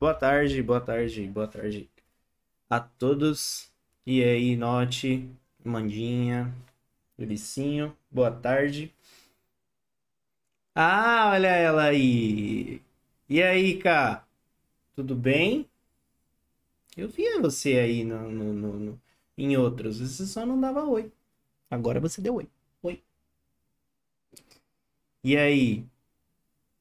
Boa tarde, boa tarde, boa tarde a todos. E aí, Note, Mandinha, Ulicinho, boa tarde. Ah, olha ela aí. E aí, cá? Tudo bem? Eu via você aí no, no, no, no- em outros, você só não dava oi. Agora você deu oi. Oi. E aí?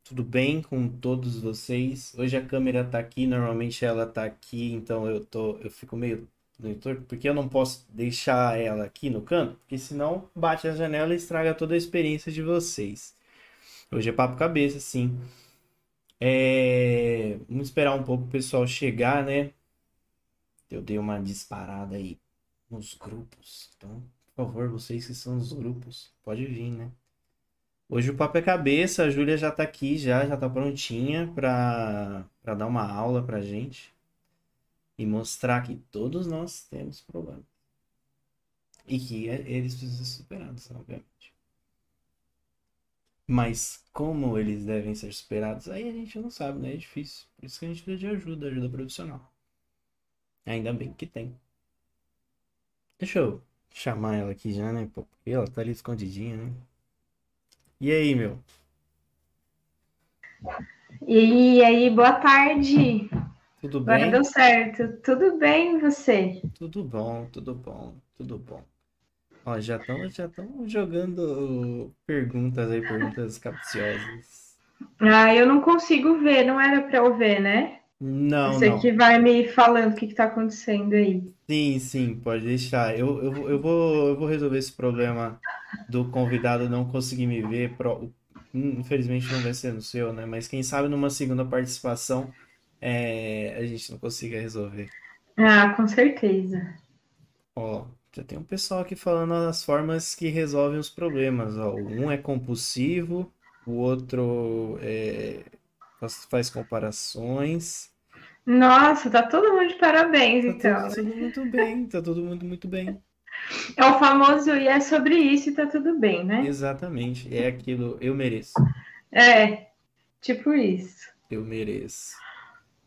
Tudo bem com todos vocês? Hoje a câmera tá aqui, normalmente ela tá aqui, então eu tô, eu fico meio porque eu não posso deixar ela aqui no canto, porque senão bate a janela e estraga toda a experiência de vocês. Hoje é papo cabeça, sim. É, Vamos esperar um pouco o pessoal chegar, né? Eu dei uma disparada aí nos grupos. Então, por favor, vocês que são os grupos, pode vir, né? Hoje o papo é cabeça, a Júlia já tá aqui, já, já tá prontinha pra, pra dar uma aula pra gente e mostrar que todos nós temos problemas. E que é- eles precisam ser superados, obviamente. Mas como eles devem ser superados, aí a gente não sabe, né? É difícil. Por isso que a gente precisa de ajuda, ajuda profissional. Ainda bem que tem. Deixa eu chamar ela aqui já, né? Porque ela tá ali escondidinha, né? E aí, meu? E aí, boa tarde. Tudo Agora bem? deu certo. Tudo bem, você? Tudo bom, tudo bom, tudo bom. Ó, já estão já tão jogando perguntas aí, perguntas capciosas. Ah, eu não consigo ver, não era para eu ver, né? Não, Você não. que vai me falando o que está acontecendo aí. Sim, sim, pode deixar. Eu, eu, vou- eu vou, eu vou resolver esse problema do convidado não conseguir me ver. Pro- Infelizmente não vai ser no seu, né? Mas quem sabe numa segunda participação é, a gente não consiga resolver. Ah, com certeza. Ó, já tem um pessoal aqui falando as formas que resolvem os problemas. Ó, um é compulsivo, o outro é, faz, faz comparações. Nossa, tá todo mundo de parabéns, Tá então. tudo, tudo muito bem, tá todo mundo muito bem. É o famoso e é sobre isso e tá tudo bem, né? Exatamente, é aquilo, eu mereço, É, tipo isso. eu mereço.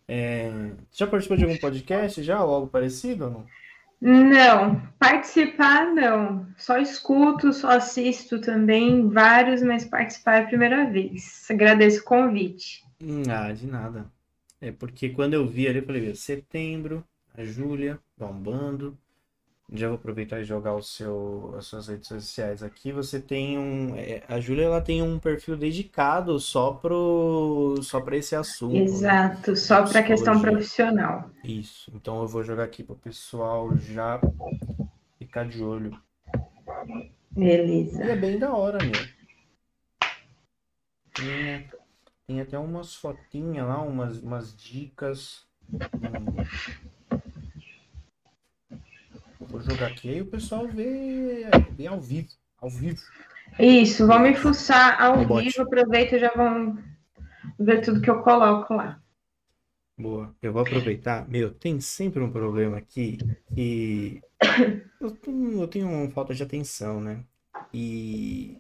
É, já participou de algum podcast já ou algo parecido ou não? Não, participar não. Só escuto, só assisto também vários, mas participar é a primeira vez. Agradeço o convite. Hum, Ah, de nada. É porque quando eu vi ali, eu falei, setembro, a Júlia bombando. Já vou aproveitar e jogar o seu, as suas redes sociais aqui. Você tem um, é, a Júlia ela tem um perfil dedicado só pro, só para esse assunto, né? Exato, só para questão profissional. Isso. Então eu vou jogar aqui pro pessoal já ficar de olho. E Beleza. é bem da hora, meu. Tem até umas fotinhas lá, umas, umas dicas. Hum, Vou jogar aqui aí o pessoal vê, vê ao vivo. Ao vivo. Isso, vão me fuçar ao vivo, aproveita e já vão ver tudo que eu coloco lá. Boa. Eu vou aproveitar. Meu, tem sempre um problema aqui que eu tenho, eu tenho uma falta de atenção, né? E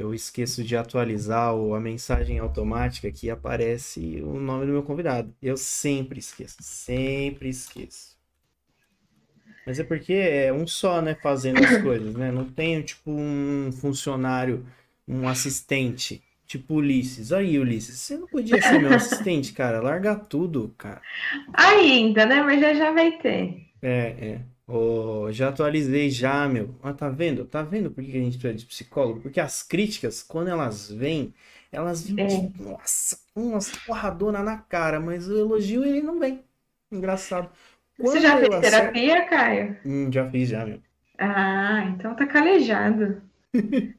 eu esqueço de atualizar a mensagem automática que aparece o nome do meu convidado. Eu sempre esqueço, sempre esqueço. Mas é porque é um só, né, fazendo as coisas, né? Não tenho, tipo, um funcionário, um assistente, tipo Ulisses. Aí, Ulisses, você não podia ser meu assistente, cara? Larga tudo, cara. Ainda, né? Mas já já vai ter. É, é. Ô, já atualizei já, meu. Ah, tá vendo? Tá vendo por que a gente precisa de psicólogo? Porque as críticas, quando elas vêm, elas vêm É. de, nossa, umas porradona na cara, mas o elogio ele não vem. Engraçado. Você Quando já eu fez terapia, Caio? Hum, já fiz já, meu. Ah, então tá calejado.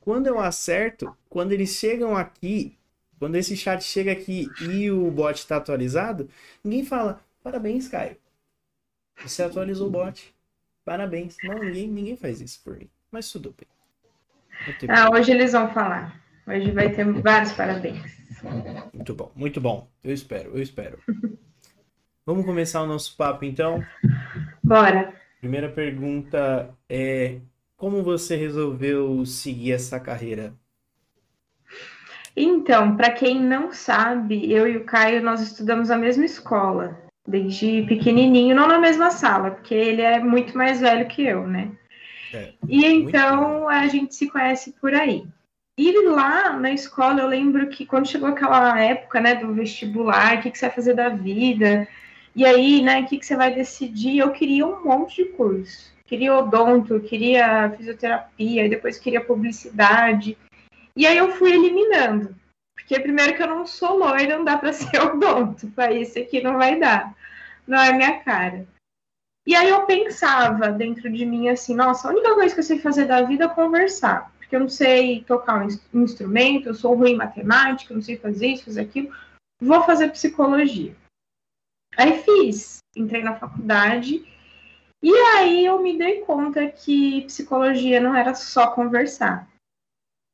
Quando eu acerto, quando eles chegam aqui, quando esse chat chega aqui e o bot está atualizado, ninguém fala, parabéns, Caio. Você atualizou o bot. Parabéns. Não, ninguém, ninguém faz isso por mim. Mas tudo bem. Ah, hoje eles vão falar. Hoje vai ter vários parabéns. Muito bom, muito bom. Eu espero, eu espero. Vamos começar o nosso papo então. Bora. Primeira pergunta é: como você resolveu seguir essa carreira? Então, para quem não sabe, eu e o Caio nós estudamos a mesma escola, desde pequenininho, não na mesma sala, porque ele é muito mais velho que eu, né? É, e então a gente se conhece por aí. E lá na escola, eu lembro que quando chegou aquela época, né, do vestibular, o que, que você vai fazer da vida, e aí, né, o que, que você vai decidir, eu queria um monte de curso. Queria odonto, queria fisioterapia, e depois queria publicidade. E aí eu fui eliminando. Porque primeiro que eu não sou loira, não dá para ser odonto. Para isso aqui não vai dar. Não é minha cara. E aí eu pensava dentro de mim assim, nossa, a única coisa que eu sei fazer da vida é conversar. Porque eu não sei tocar um instrumento, eu sou ruim em matemática, eu não sei fazer isso, fazer aquilo. Vou fazer psicologia. Aí fiz, entrei na faculdade e aí eu me dei conta que psicologia não era só conversar.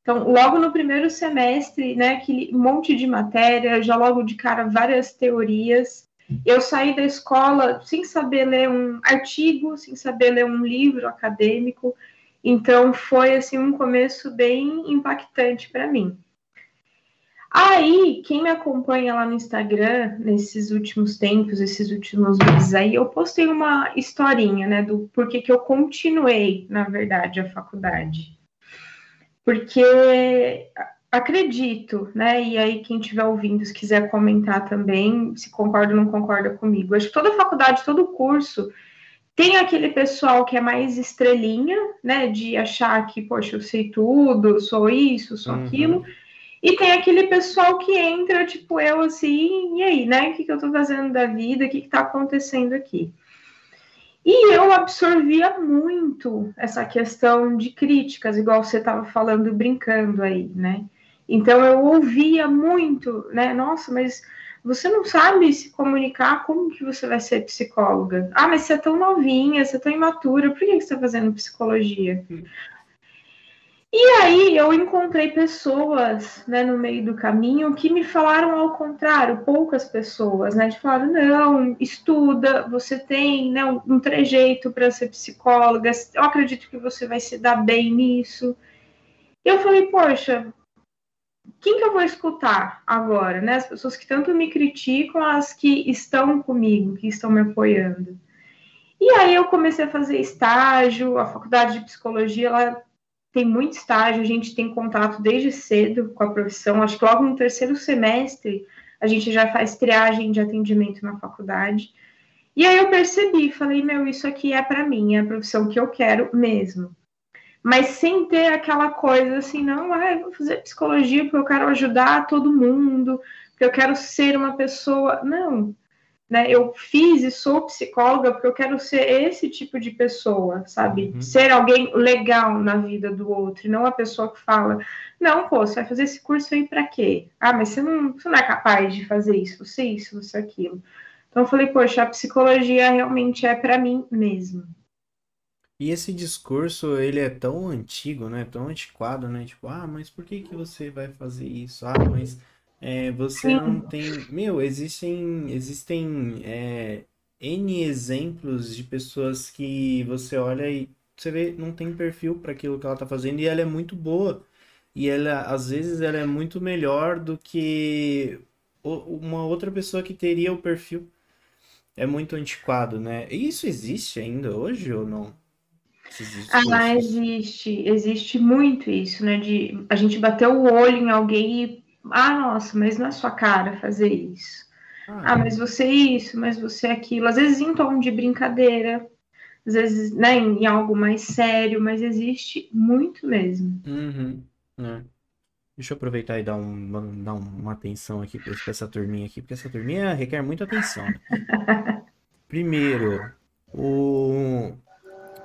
Então, logo no primeiro semestre, né, aquele monte de matéria, já logo de cara várias teorias. Eu saí da escola sem saber ler um artigo, sem saber ler um livro acadêmico. Então, foi assim um começo bem impactante para mim. Aí, quem me acompanha lá no Instagram, nesses últimos tempos, esses últimos meses aí, eu postei uma historinha, né, do porquê que eu continuei, na verdade, a faculdade. Porque acredito, né, e aí quem estiver ouvindo, se quiser comentar também, se concorda ou não concorda comigo, acho que toda faculdade, todo curso, tem aquele pessoal que é mais estrelinha, né, de achar que, poxa, eu sei tudo, sou isso, sou uhum. aquilo, e tem aquele pessoal que entra, tipo eu, assim, e aí, né? O que, que eu tô fazendo da vida? O que, que tá acontecendo aqui? E eu absorvia muito essa questão de críticas, igual você estava falando, brincando aí, né? Então eu ouvia muito, né? Nossa, mas você não sabe se comunicar, como que você vai ser psicóloga? Ah, mas você é tão novinha, você é tão imatura, por que você está fazendo psicologia? E aí eu encontrei pessoas, né, no meio do caminho que me falaram ao contrário, poucas pessoas, né, de falar não, estuda, você tem, né, um, um trejeito para ser psicóloga, eu acredito que você vai se dar bem nisso. E eu falei, poxa, quem que eu vou escutar agora, né? As pessoas que tanto me criticam, as que estão comigo, que estão me apoiando. E aí eu comecei a fazer estágio, a faculdade de psicologia, ela tem muito estágio, a gente tem contato desde cedo com a profissão. Acho que logo no terceiro semestre a gente já faz triagem de atendimento na faculdade. E aí eu percebi, falei, meu, isso aqui é para mim, é a profissão que eu quero mesmo. Mas sem ter aquela coisa assim, não, ah, eu vou fazer psicologia porque eu quero ajudar todo mundo, porque eu quero ser uma pessoa. Não, né? Eu fiz e sou psicóloga porque eu quero ser esse tipo de pessoa, sabe? Uhum. Ser alguém legal na vida do outro, e não a pessoa que fala, não, pô, você vai fazer esse curso aí para quê? Ah, mas você não, você não é capaz de fazer isso, você isso, você aquilo. Então eu falei, poxa, a psicologia realmente é para mim mesmo. E esse discurso, ele é tão antigo, né? Tão antiquado, né? Tipo, ah, mas por que que você vai fazer isso? Ah, mas é, você Sim. não tem. Meu, existem, existem é, N exemplos de pessoas que você olha e você vê, não tem perfil para aquilo que ela tá fazendo e ela é muito boa. E ela, às vezes, ela é muito melhor do que uma outra pessoa que teria o perfil. É muito antiquado, né? E isso existe ainda hoje ou não? Ah, existe, existe muito isso, né? De a gente bater o olho em alguém e ah, nossa, mas não é sua cara fazer isso. Ah, ah mas você é isso, mas você é aquilo. Às vezes em tom de brincadeira, às vezes né, em algo mais sério, mas existe muito mesmo. Uhum, é. Deixa eu aproveitar e dar, um, dar uma atenção aqui para essa turminha aqui, porque essa turminha requer muita atenção. Primeiro, o,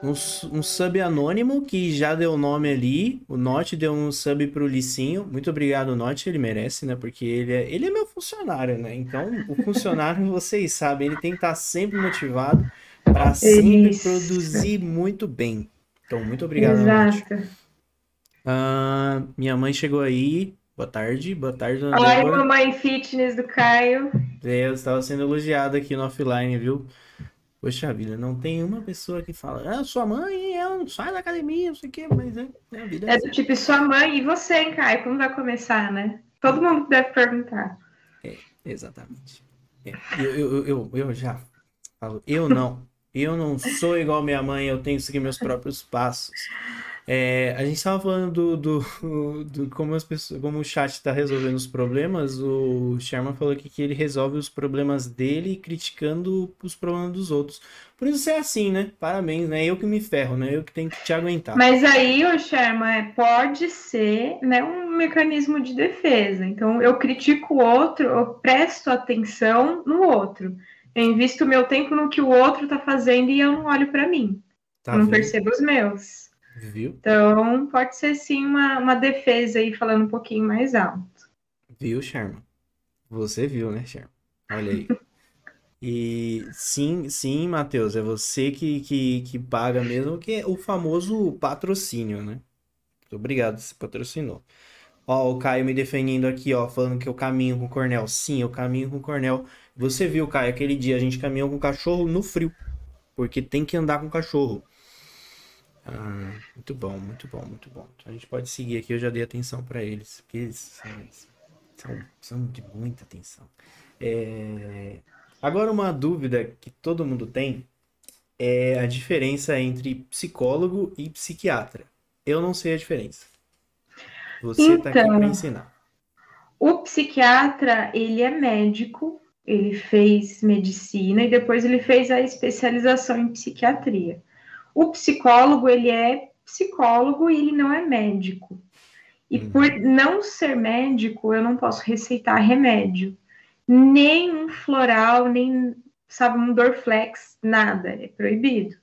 um, um sub anônimo que já deu nome ali. O Note deu um sub pro Licinho. Muito obrigado, Note. Ele merece, né? Porque ele é, ele é meu funcionário, né? Então, o funcionário, vocês sabem, ele tem que estar sempre motivado para sempre Isso. produzir muito bem. Então, muito obrigado, Exato. Note. Uh, minha mãe chegou aí. Boa tarde, boa tarde, dona Ai, mamãe fitness do Caio. Deus, estava sendo elogiado aqui no offline, viu? Poxa vida, não tem uma pessoa que fala, ah, sua mãe, ela não sai da academia, não sei o quê, mas é, é a vida. É, é do tipo, sua mãe e você, hein, Caio? Como vai começar, né? Todo mundo deve perguntar. É, exatamente. É. Eu, eu, eu, eu já falo, eu não. Eu não sou igual minha mãe, eu tenho que seguir meus próprios passos. É, a gente estava falando do, do, do, como, as pessoas, como o chat está resolvendo os problemas. O Sherman falou aqui que ele resolve os problemas dele criticando os problemas dos outros. Por isso é assim, né? Parabéns, né? Eu que me ferro, né? Eu que tenho que te aguentar. Mas aí, o Sherman, é, pode ser né, um mecanismo de defesa. Então, eu critico o outro, eu presto atenção no outro. Eu invisto meu tempo no que o outro está fazendo e eu não olho para mim. Tá eu não percebo os meus. Viu? Então, pode ser sim uma, uma defesa aí, falando um pouquinho mais alto. Viu, Sherman? Você viu, né, Sherman? Olha aí. E sim, sim, Matheus, é você que, que, que paga mesmo, que é o famoso patrocínio, né? Muito obrigado, você patrocinou. Ó, o Caio me defendendo aqui, ó, falando que eu caminho com o Cornel. Sim, eu caminho com o Cornel. Você viu, Caio, aquele dia a gente caminhou com o cachorro no frio. Porque tem que andar com o cachorro. Ah, muito bom, muito bom, muito bom. A gente pode seguir aqui, eu já dei atenção para eles, porque eles são, são, são de muita atenção. É... Agora, uma dúvida que todo mundo tem é a diferença entre psicólogo e psiquiatra. Eu não sei a diferença. Você está então, aqui para ensinar. O psiquiatra, ele é médico, ele fez medicina e depois ele fez a especialização em psiquiatria. O psicólogo, ele é psicólogo e ele não é médico. E uhum. por não ser médico, eu não posso receitar remédio. Nem um floral, nem, sabe, um Dorflex, nada. É proibido.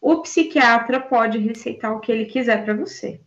O psiquiatra pode receitar o que ele quiser para você.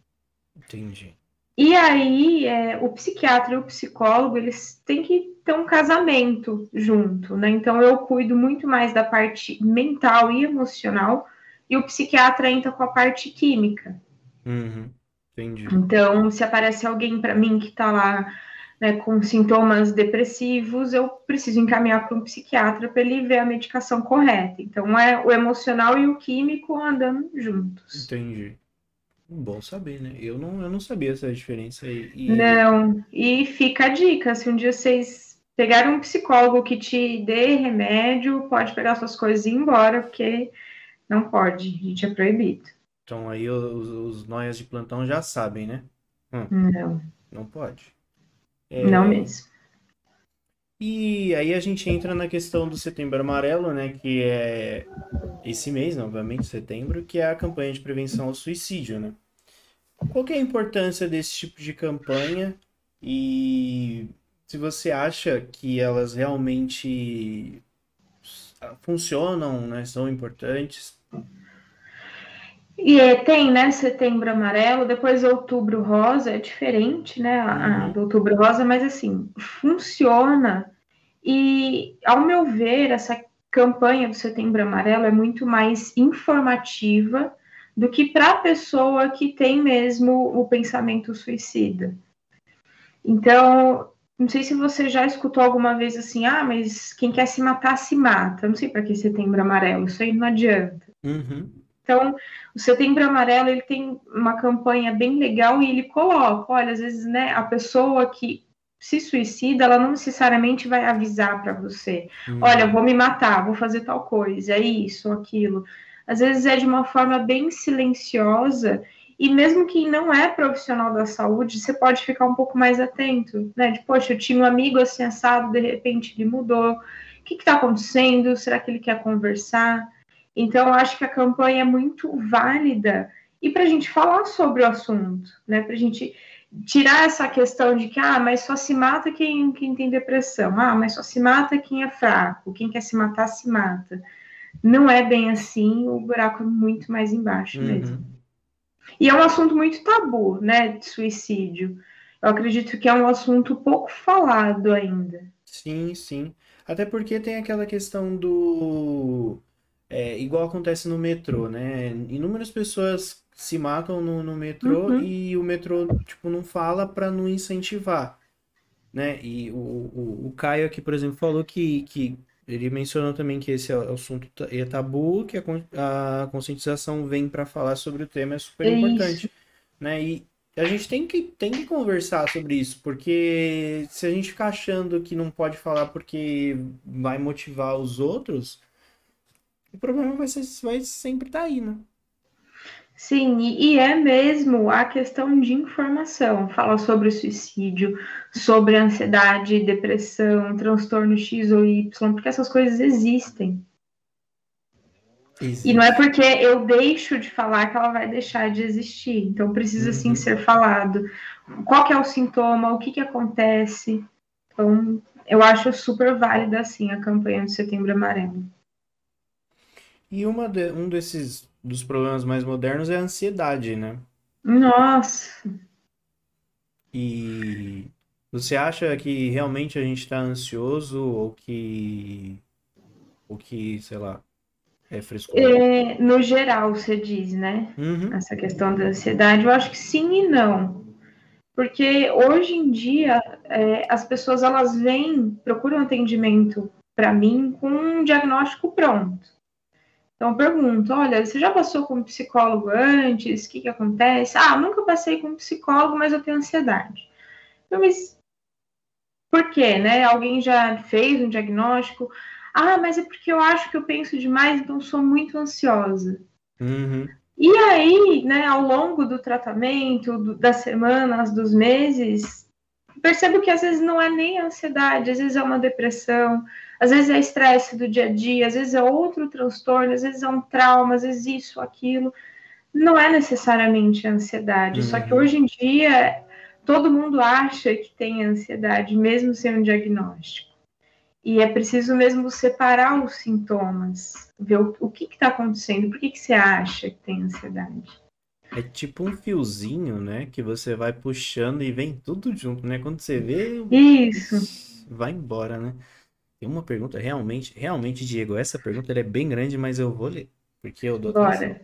Entendi. E aí, é, o psiquiatra e o psicólogo, eles têm que ter um casamento junto, né? Então, eu cuido muito mais da parte mental e emocional e o psiquiatra entra com a parte química. Uhum, entendi. Então, se aparece alguém para mim que está lá né, com sintomas depressivos, eu preciso encaminhar para um psiquiatra para ele ver a medicação correta. Então, é o emocional e o químico andando juntos. Entendi. Bom saber, né? Eu não, eu não sabia essa diferença aí. E... Não, e fica a dica: se um dia vocês pegarem um psicólogo que te dê remédio, pode pegar suas coisas e ir embora, porque não pode, a gente é proibido. Então aí os, os noias de plantão já sabem, né? Hum, não. Não pode. É... Não mesmo. E aí a gente entra na questão do Setembro Amarelo, né? Que é esse mês, novamente, setembro, que é a campanha de prevenção ao suicídio, né? Qual é a importância desse tipo de campanha e se você acha que elas realmente funcionam, né? São importantes. E é, tem, né, setembro amarelo, depois outubro rosa, é diferente, né, a, uhum. do outubro rosa, mas assim, funciona. E, ao meu ver, essa campanha do setembro amarelo é muito mais informativa do que para a pessoa que tem mesmo o pensamento suicida. Então, não sei se você já escutou alguma vez assim, ah, mas quem quer se matar, se mata. Não sei para que setembro amarelo, isso aí não adianta. Uhum. Então, o Setembro Amarelo ele tem uma campanha bem legal e ele coloca, olha, às vezes, né, a pessoa que se suicida, ela não necessariamente vai avisar para você, uhum. olha, vou me matar, vou fazer tal coisa, é isso, aquilo. Às vezes é de uma forma bem silenciosa e mesmo quem não é profissional da saúde, você pode ficar um pouco mais atento, né? De, poxa, eu tinha um amigo assim assado, de repente ele mudou. O que está acontecendo? Será que ele quer conversar? Então, eu acho que a campanha é muito válida e para a gente falar sobre o assunto, né? Para a gente tirar essa questão de que, ah, mas só se mata quem, quem tem depressão, ah, mas só se mata quem é fraco, quem quer se matar, se mata. Não é bem assim, o buraco é muito mais embaixo uhum. mesmo. E é um assunto muito tabu, né, de suicídio. Eu acredito que é um assunto pouco falado ainda. Sim, sim. Até porque tem aquela questão do. É, igual acontece no metrô, né? Inúmeras pessoas se matam no, no metrô uhum. e o metrô, tipo, não fala para não incentivar, né? E o, o, o Caio aqui, por exemplo, falou que, que ele mencionou também que esse assunto é tabu, que a, a conscientização vem para falar sobre o tema, é super é importante. Né? E a gente tem que, tem que conversar sobre isso, porque se a gente ficar achando que não pode falar porque vai motivar os outros, o problema vai, ser, vai sempre estar tá aí, né? Sim, e é mesmo a questão de informação. Fala sobre o suicídio, sobre ansiedade, depressão, transtorno X ou Y, porque essas coisas existem. Existe. E não é porque eu deixo de falar que ela vai deixar de existir. Então precisa uhum. sim ser falado. Qual é o sintoma? O que, que acontece? Então, eu acho super válida assim a campanha de Setembro Amarelo. E uma de, um desses dos problemas mais modernos é a ansiedade, né? Nossa. E você acha que realmente a gente está ansioso ou que ou que, sei lá, é frescura? É, no geral, você diz, né? Uhum. Essa questão da ansiedade, eu acho que sim e não. Porque hoje em dia é, as pessoas elas vêm, procuram atendimento para mim com um diagnóstico pronto. Então eu pergunto, olha, você já passou com psicólogo antes? O que, que acontece? Ah, nunca passei com psicólogo, mas eu tenho ansiedade. Então, mas por quê, né? Alguém já fez um diagnóstico? Ah, mas é porque eu acho que eu penso demais, então sou muito ansiosa. Uhum. E aí, né, ao longo do tratamento, do, das semanas, dos meses, percebo que às vezes não é nem ansiedade, às vezes é uma depressão, às vezes é estresse do dia a dia, às vezes é outro transtorno, às vezes é um trauma, às vezes isso, aquilo. Não é necessariamente ansiedade, uhum. só que uhum. hoje em dia todo mundo acha que tem ansiedade, mesmo sem um diagnóstico. E é preciso mesmo separar os sintomas, ver o, o que está acontecendo, por que, que você acha que tem ansiedade. É tipo um fiozinho, né? Que você vai puxando e vem tudo junto, né? Quando você vê. Isso. Vai embora, né? Tem uma pergunta, realmente, realmente, Diego, essa pergunta é bem grande, mas eu vou ler, porque eu dou atenção.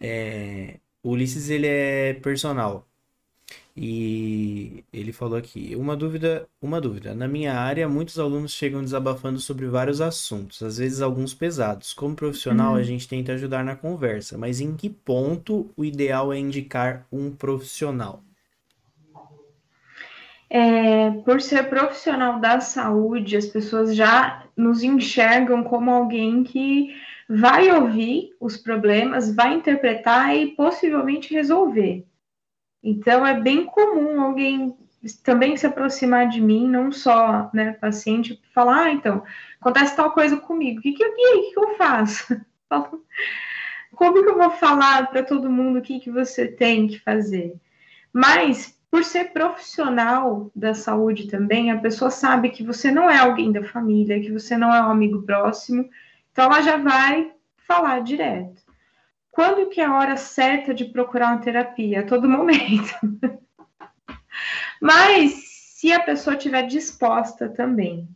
É, o Ulisses, ele é personal. E ele falou aqui, uma dúvida, uma dúvida. Na minha área, muitos alunos chegam desabafando sobre vários assuntos, às vezes alguns pesados. Como profissional, uhum. a gente tenta ajudar na conversa, mas em que ponto o ideal é indicar um profissional? É, por ser profissional da saúde, as pessoas já nos enxergam como alguém que vai ouvir os problemas, vai interpretar e possivelmente resolver. Então, é bem comum alguém também se aproximar de mim, não só, né, paciente, falar, ah, então, acontece tal coisa comigo, o que, que, eu, que, que eu faço? Como que eu vou falar para todo mundo o que, que você tem que fazer? Mas, por ser profissional da saúde também, a pessoa sabe que você não é alguém da família, que você não é um amigo próximo, então ela já vai falar direto. Quando que é a hora certa de procurar uma terapia? A todo momento. Mas se a pessoa estiver disposta também.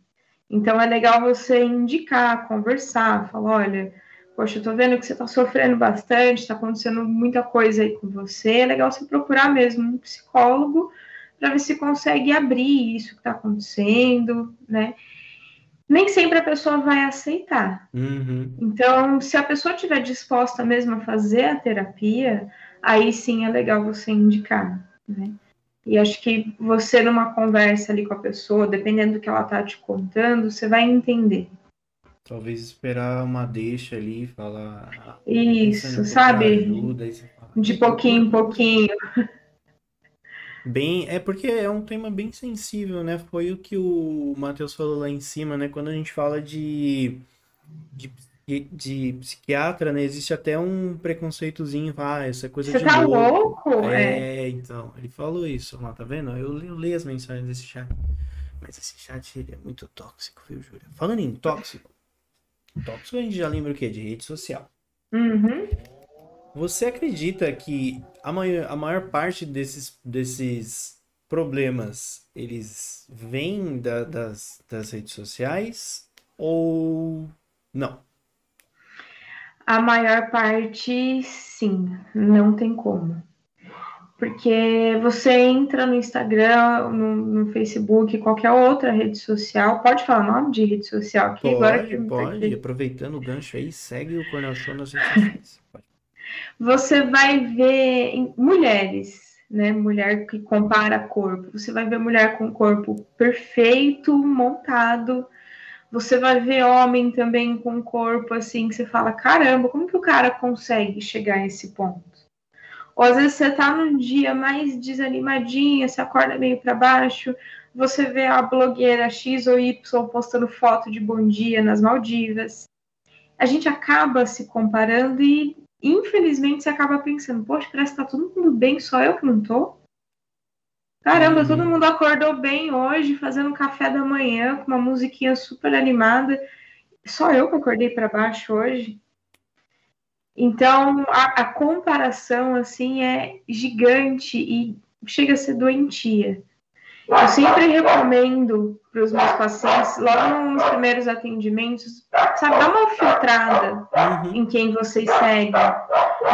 Então é legal você indicar, conversar, falar, olha, poxa, eu tô vendo que você está sofrendo bastante, está acontecendo muita coisa aí com você. É legal você procurar mesmo um psicólogo para ver se consegue abrir isso que está acontecendo, né? nem sempre a pessoa vai aceitar. Uhum. Então, se a pessoa estiver disposta mesmo a fazer a terapia, aí sim é legal você indicar, né? E acho que você, numa conversa ali com a pessoa, dependendo do que ela tá te contando, você vai entender. Talvez esperar uma deixa ali, falar. Isso, sabe? Ajuda, fala, de pouquinho em pouquinho. Bem, é porque é um tema bem sensível, né? Foi o que o Matheus falou lá em cima, né? Quando a gente fala de, de, de psiquiatra, né? Existe até um preconceitozinho, ah, essa coisa Você de tá louco. louco? É, é, então, ele falou isso lá, tá vendo? Eu, eu leio as mensagens desse chat. Mas esse chat, ele é muito tóxico, viu, Júlia? Falando em tóxico, tóxico a gente já lembra o quê? De rede social. Uhum. Você acredita que a maior, a maior parte desses, desses problemas eles vêm da, das, das redes sociais ou não? A maior parte, sim, não tem como. Porque você entra no Instagram, no, no Facebook, qualquer outra rede social, pode falar nome de rede social aqui? Pode, agora que pode. Aproveitando o gancho aí, segue o Show nas redes sociais. você vai ver mulheres, né? Mulher que compara corpo. Você vai ver mulher com corpo perfeito, montado. Você vai ver homem também com corpo assim que você fala: caramba, como que o cara consegue chegar a esse ponto? Ou às vezes você tá num dia mais desanimadinha, você acorda meio para baixo, você vê a blogueira X ou Y postando foto de bom dia nas Maldivas. A gente acaba se comparando e infelizmente você acaba pensando, poxa, parece que tá todo mundo bem, só eu que não tô. Caramba, uhum. todo mundo acordou bem hoje, fazendo um café da manhã, com uma musiquinha super animada. Só eu que acordei para baixo hoje. Então, a, a, comparação, assim, é gigante e chega a ser doentia. Eu sempre recomendo para os meus pacientes, logo nos primeiros atendimentos, sabe, dá uma filtrada uhum. em quem vocês seguem.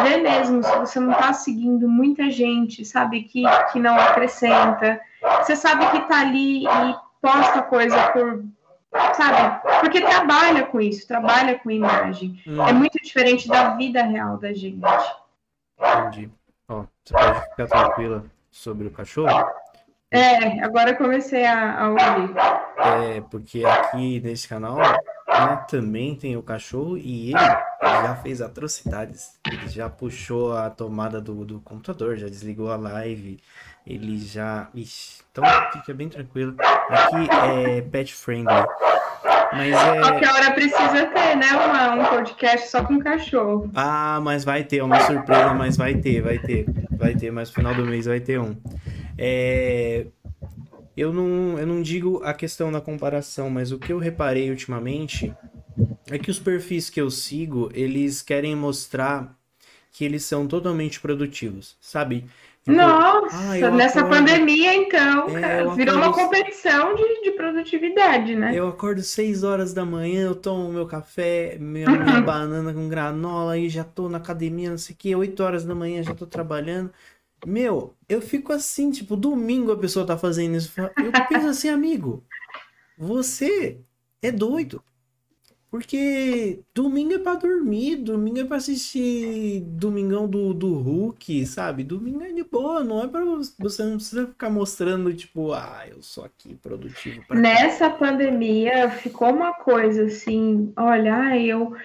Vê mesmo se você não está seguindo muita gente, sabe, que, que não acrescenta. Você sabe que está ali e posta coisa por. Sabe? Porque trabalha com isso, trabalha com imagem. Uhum. É muito diferente da vida real da gente. Entendi. Ó, você pode ficar tranquila sobre o cachorro é, agora comecei a, a ouvir. É, porque aqui nesse canal né, também tem o cachorro e ele já fez atrocidades. Ele já puxou a tomada do, do computador, já desligou a live, ele já. Ixi, então fica bem tranquilo. Aqui é pet friendly. Mas é. Qualquer hora precisa ter, né? Uma, um podcast só com cachorro. Ah, mas vai ter, uma surpresa, mas vai ter, vai ter. Vai ter, mas no final do mês vai ter um. É, eu, não, eu não digo a questão da comparação, mas o que eu reparei ultimamente é que os perfis que eu sigo, eles querem mostrar que eles são totalmente produtivos, sabe? Tipo, Nossa, ah, nessa acordo... pandemia, então, é, cara, virou acordo... uma competição de, de produtividade, né? Eu acordo 6 horas da manhã, eu tomo meu café, minha, minha banana com granola, e já tô na academia, não sei o que, 8 horas da manhã já tô trabalhando. Meu, eu fico assim, tipo, domingo a pessoa tá fazendo isso. Eu penso assim, amigo, você é doido. Porque domingo é pra dormir, domingo é pra assistir Domingão do, do Hulk, sabe? Domingo é de boa, não é pra você não precisa ficar mostrando, tipo, ah, eu sou aqui produtivo. Nessa cá. pandemia ficou uma coisa assim, olha, eu,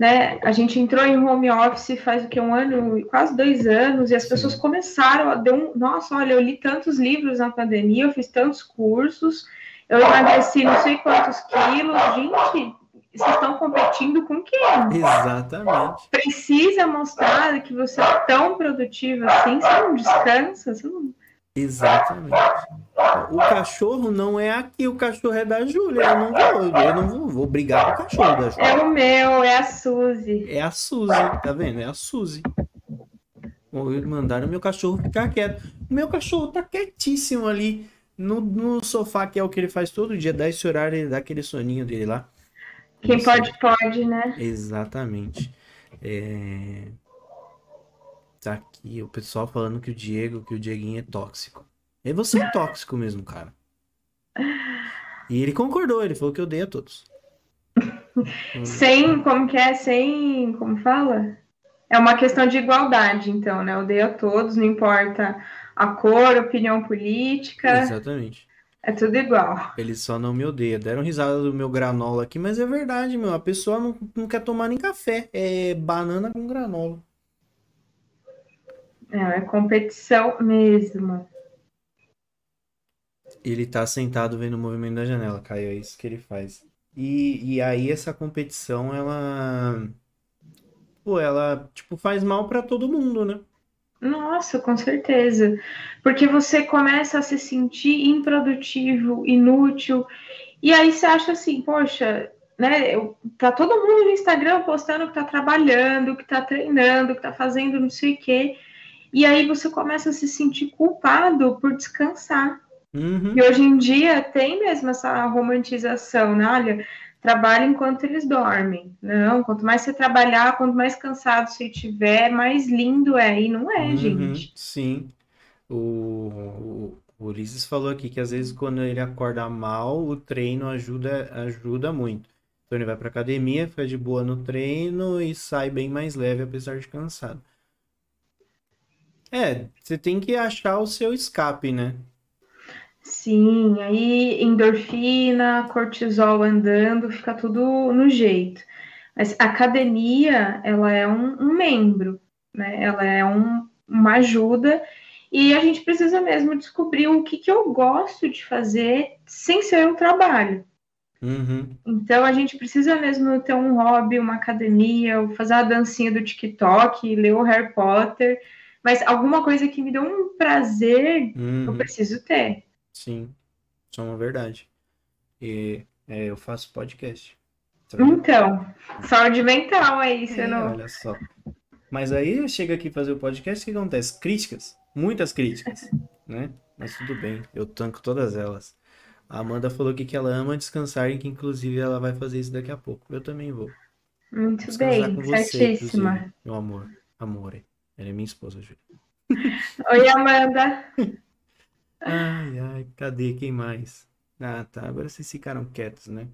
né, a gente entrou em home office faz o que, um ano, quase dois anos, e as Sim. pessoas começaram, deu um, nossa, olha, eu li tantos livros na pandemia, eu fiz tantos cursos, eu emagreci não sei quantos quilos, gente vocês estão competindo com quem? Exatamente. Precisa mostrar que você é tão produtivo assim, você não descansa, você não... Exatamente. O cachorro não é aqui, o cachorro é da Júlia. Eu não vou, eu não vou, vou brigar com o cachorro da Júlia. É o meu, é a Suzy. É a Suzy, tá vendo? É a Suzy. Mandaram meu cachorro ficar quieto. O meu cachorro tá quietíssimo ali no, no sofá, que é o que ele faz todo dia. Dá esse horário, ele dá aquele soninho dele lá. Quem pode, pode, né? Exatamente. É... Tá aqui o pessoal falando que o Diego, que o Dieguinho é tóxico. E você é tóxico mesmo, cara. E ele concordou, ele falou que odeia a todos. Sem, como que é? Sem, como fala? É uma questão de igualdade, então, né? Odeia a todos, não importa a cor, opinião política. Exatamente. É tudo igual. Ele só não me odeia. Deram risada do meu granola aqui, mas é verdade, meu. A pessoa não, não quer tomar nem café. É banana com granola. É, é competição mesmo. Ele tá sentado vendo o movimento da janela, Caio. É isso que ele faz. E, e aí essa competição, ela. Pô, ela, tipo, faz mal para todo mundo, né? Nossa, com certeza. Porque você começa a se sentir improdutivo, inútil, e aí você acha assim, poxa, né? Tá todo mundo no Instagram postando que tá trabalhando, que tá treinando, que tá fazendo não sei o quê. E aí você começa a se sentir culpado por descansar. Uhum. E hoje em dia tem mesmo essa romantização, né? Olha, trabalha enquanto eles dormem. Não, quanto mais você trabalhar, quanto mais cansado você estiver, mais lindo é. E não é, uhum, gente. Sim. O, o, o Ulisses falou aqui que às vezes quando ele acorda mal, o treino ajuda, ajuda muito. Então ele vai para academia, fica de boa no treino e sai bem mais leve, apesar de cansado. É, você tem que achar o seu escape, né? Sim, aí endorfina, cortisol andando, fica tudo no jeito. Mas a academia, ela é um, um membro, né? Ela é um, uma ajuda e a gente precisa mesmo descobrir o que, que eu gosto de fazer sem ser um trabalho. Uhum. Então a gente precisa mesmo ter um hobby, uma academia, fazer a dancinha do TikTok, ler o Harry Potter, mas alguma coisa que me dê um prazer, Uhum. eu preciso ter. Sim, isso é uma verdade. E é, eu faço podcast. Então, saúde mental aí, você É, não. olha só. Mas aí eu chego aqui fazer o podcast, o que acontece? Críticas, muitas críticas, né? Mas tudo bem, eu tanco todas elas. A Amanda falou que, que ela ama descansar e que inclusive ela vai fazer isso daqui a pouco. Eu também vou. Muito Descansar bem, você, certíssima. meu amor. Amore. Ela é minha esposa, Júlia. Oi, Amanda. Ai, ai, cadê? Quem mais? Ah, tá. Agora vocês ficaram quietos, né?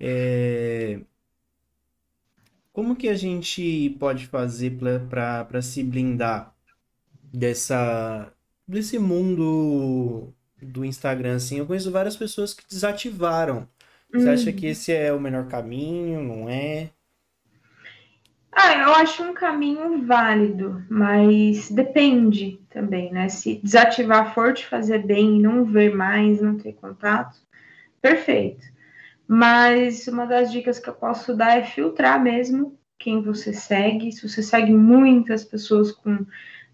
É... Como que a gente pode fazer para se blindar dessa desse mundo do Instagram assim? Eu conheço várias pessoas que desativaram. Você acha que esse é o melhor caminho? Não é? Ah, eu acho um caminho válido, mas depende também, né? Se desativar for te fazer bem não ver mais, não ter contato, perfeito. Mas uma das dicas que eu posso dar é filtrar mesmo quem você segue. Se você segue muitas pessoas com,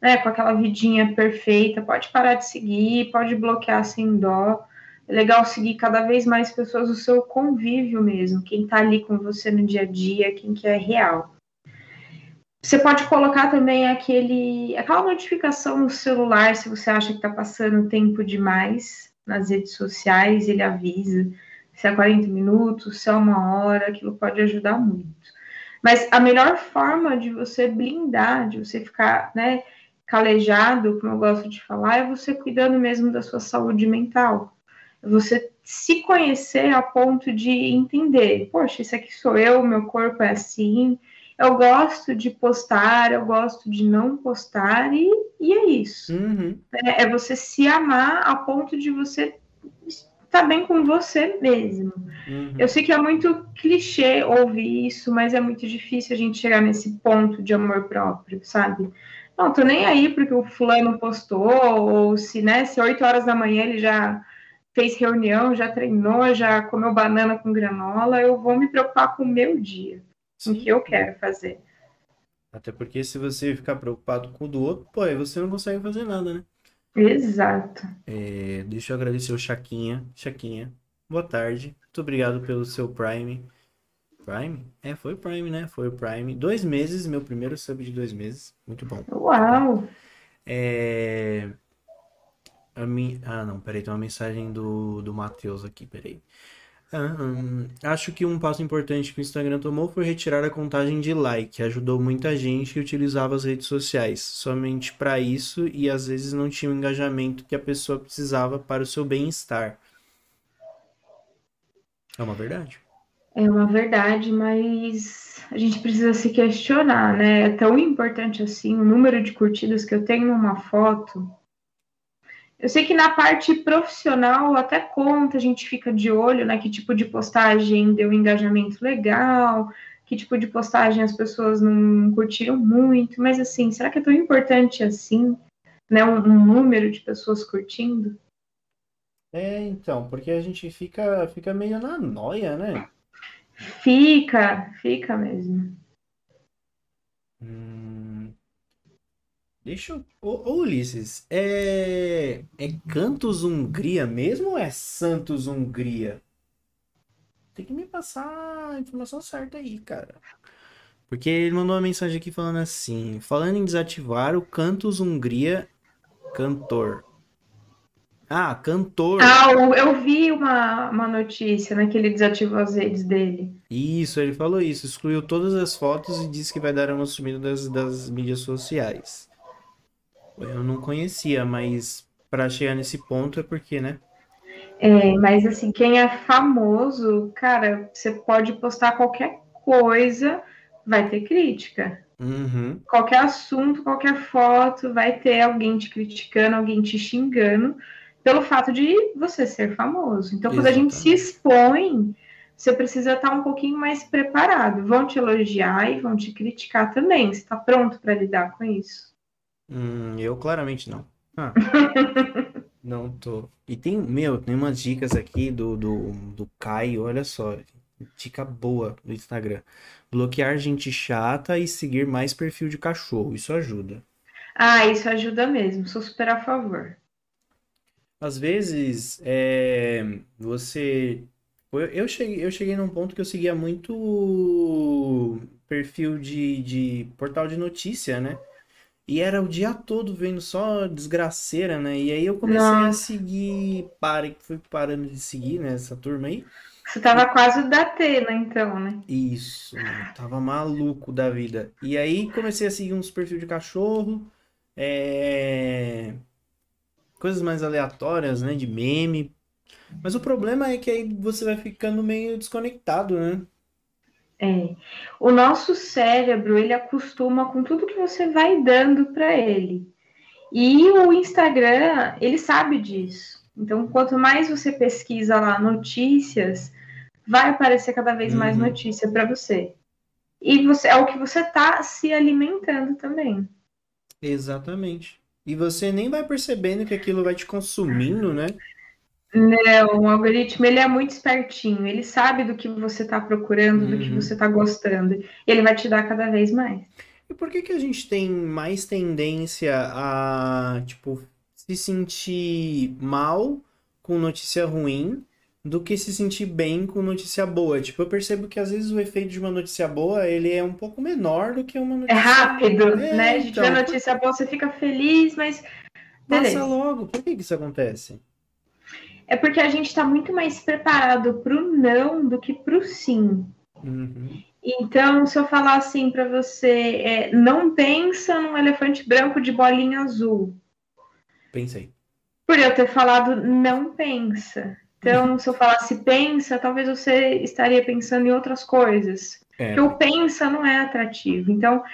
né, com aquela vidinha perfeita, pode parar de seguir, pode bloquear sem dó. É legal seguir cada vez mais pessoas do seu convívio mesmo, quem tá ali com você no dia a dia, quem que é real. Você pode colocar também aquele, aquela notificação no celular se você acha que está passando tempo demais nas redes sociais, ele avisa se é 40 minutos, se é uma hora, aquilo pode ajudar muito. Mas a melhor forma de você blindar, de você ficar né, calejado, como eu gosto de falar, é você cuidando mesmo da sua saúde mental. É você se conhecer a ponto de entender, poxa, isso aqui sou eu, meu corpo é assim, eu gosto de postar, eu gosto de não postar, e, e é isso. Uhum. É, é você se amar a ponto de você estar bem com você mesmo. Uhum. Eu sei que é muito clichê ouvir isso, mas é muito difícil a gente chegar nesse ponto de amor próprio, sabe? Não, tô nem aí porque o fulano postou, ou se, né, se 8 horas da manhã ele já fez reunião, já treinou, já comeu banana com granola, eu vou me preocupar com o meu dia o que eu quero fazer. Até porque se você ficar preocupado com o do outro, pô, aí você não consegue fazer nada, né? Exato. É, deixa eu agradecer o Chaquinha. Chaquinha, boa tarde. Muito obrigado pelo seu Prime. Prime? É, foi o Prime, né? Foi o Prime. Dois meses, meu primeiro sub de dois meses. Muito bom. Uau! É... A mi... Ah, não, peraí, tem uma mensagem do, do Matheus aqui, peraí. Ah, hum, acho que um passo importante que o Instagram tomou foi retirar a contagem de like. Ajudou muita gente que utilizava as redes sociais somente para isso e às vezes não tinha o engajamento que a pessoa precisava para o seu bem-estar. É uma verdade. É uma verdade, mas a gente precisa se questionar, né? É tão importante assim o número de curtidas que eu tenho numa foto. Eu sei que na parte profissional até conta, a gente fica de olho, né? Que tipo de postagem deu um engajamento legal, que tipo de postagem as pessoas não curtiram muito, mas assim, será que é tão importante assim, né? Um, um número de pessoas curtindo? É, então, porque a gente fica, fica meio na noia, né? Fica, fica mesmo. Hum, deixa eu. Ô, ô, Ulisses, é. É Cantos Hungria mesmo ou é Santos Hungria? Tem que me passar a informação certa aí, cara. Porque ele mandou uma mensagem aqui falando assim: falando em desativar o Cantos Hungria cantor. Ah, cantor. Ah, eu- eu vi uma, uma notícia, né? Que ele desativou as redes dele. Isso, ele falou isso. Excluiu todas as fotos e disse que vai dar uma sumida das, das mídias sociais. Eu não conhecia, mas para chegar nesse ponto é porque, né? É, mas assim, quem é famoso, cara, você pode postar qualquer coisa, vai ter crítica. Uhum. Qualquer assunto, qualquer foto, vai ter alguém te criticando, alguém te xingando, pelo fato de você ser famoso. Então, quando Exatamente. a gente se expõe, você precisa estar um pouquinho mais preparado. Vão te elogiar e vão te criticar também. Você está pronto para lidar com isso? Hum, eu claramente não. Ah. não tô. E tem, meu, tem umas dicas aqui do, do, do Caio, olha só. Dica boa do Instagram. Bloquear gente chata e seguir mais perfil de cachorro. Isso ajuda. Ah, isso ajuda mesmo. Sou super a favor. Às vezes, é, você. Eu cheguei, eu cheguei num ponto que eu seguia muito perfil de, de portal de notícia, né? E era o dia todo vendo só desgraceira, né? E aí eu comecei Nossa. a seguir, pare, fui parando de seguir, né? Essa turma aí. Você tava quase da Atena, então, né? Isso, mano, tava maluco da vida. E aí comecei a seguir uns perfis de cachorro, é... coisas mais aleatórias, né? De meme. Mas o problema é que aí você vai ficando meio desconectado, né? É. O nosso cérebro, ele acostuma com tudo que você vai dando para ele. E o Instagram, ele sabe disso. Então, quanto mais você pesquisa lá notícias, vai aparecer cada vez mais uhum. notícia para você. E você é o que você está se alimentando também. Exatamente. E você nem vai percebendo que aquilo vai te consumindo, né? Não, o algoritmo ele é muito espertinho, ele sabe do que você está procurando, uhum. do que uhum. você está gostando, e ele vai te dar cada vez mais. E por que que a gente tem mais tendência a, tipo, se sentir mal com notícia ruim do que se sentir bem com notícia boa? Tipo, eu percebo que às vezes o efeito de uma notícia boa, ele é um pouco menor do que uma é notícia... É rápido, é, né? A gente então, vê notícia boa, você fica feliz, mas... Beleza. Passa logo. Por que que isso acontece? É porque a gente está muito mais preparado para o não do que para o sim. Uhum. Então, se eu falar assim para você, é, não pensa num elefante branco de bolinha azul. Pensei. Por eu ter falado não pensa. Então, se eu falasse pensa, talvez você estaria pensando em outras coisas. É. Porque o pensa não é atrativo. Então,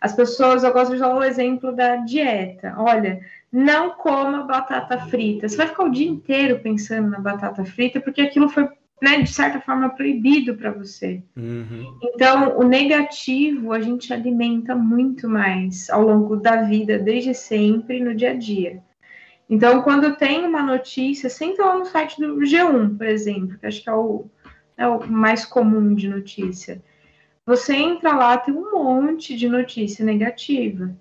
as pessoas, eu gosto de usar o exemplo da dieta. Olha, não coma batata frita. Você vai ficar o dia inteiro pensando na batata frita, porque aquilo foi, né, de certa forma, proibido para você. Uhum. Então, o negativo a gente alimenta muito mais ao longo da vida, desde sempre, no dia a dia. Então, quando tem uma notícia, senta lá no site do G1, por exemplo, que acho que é o, é o mais comum de notícia. Você entra lá, tem um monte de notícia negativa.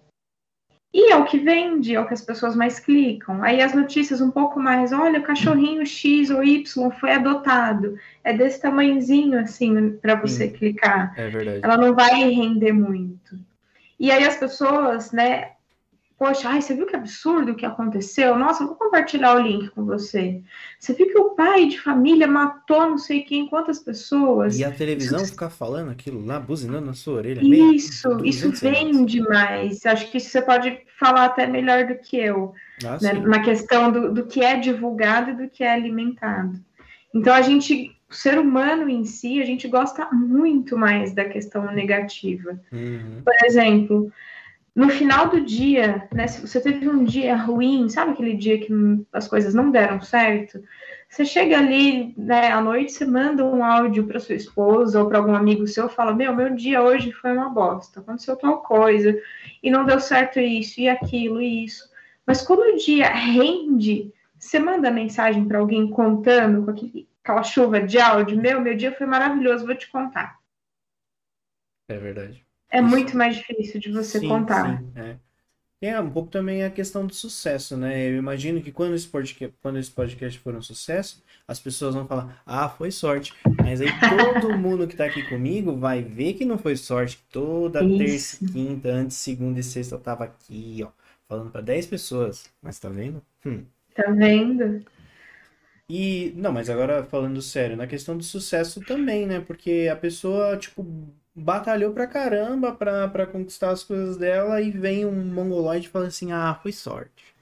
E é o que vende, é o que as pessoas mais clicam. Aí as notícias um pouco mais, olha, o cachorrinho X ou Y foi adotado. É desse tamanhozinho assim para você clicar. É verdade. Ela não vai render muito. E aí as pessoas, né, Poxa, ai, você viu que absurdo o que aconteceu? Nossa, eu vou compartilhar o link com você. Você viu que o pai de família matou não sei quem, quantas pessoas. E a televisão isso... ficar falando aquilo lá, buzinando na sua orelha. Isso, meio... isso vem demais. Acho que isso você pode falar até melhor do que eu. Ah, né? Na questão do, do que é divulgado e do que é alimentado. Então, a gente, o ser humano em si, a gente gosta muito mais da questão negativa. Uhum. Por exemplo, no final do dia, né, se você teve um dia ruim, sabe aquele dia que as coisas não deram certo? Você chega ali, né, à noite, você manda um áudio para sua esposa ou para algum amigo seu, fala: Meu, meu dia hoje foi uma bosta, aconteceu tal coisa, e não deu certo isso, e aquilo, e isso. Mas quando o dia rende, você manda mensagem para alguém contando com aquele, aquela chuva de áudio: Meu, meu dia foi maravilhoso, vou te contar. É verdade. É muito mais difícil de você sim, contar. Sim, é. É um pouco também a questão do sucesso, né? Eu imagino que quando esse podcast, quando esse podcast for um sucesso, as pessoas vão falar, ah, foi sorte. Mas aí todo mundo que tá aqui comigo vai ver que não foi sorte. Toda Isso. terça, quinta, antes, segunda e sexta eu tava aqui, ó, falando para 10 pessoas. Mas tá vendo? Hum. Tá vendo? E, não, mas agora falando sério, na questão do sucesso também, né? Porque a pessoa, tipo, batalhou pra caramba pra, pra conquistar as coisas dela e vem um mongoloide e fala assim, ah, foi sorte.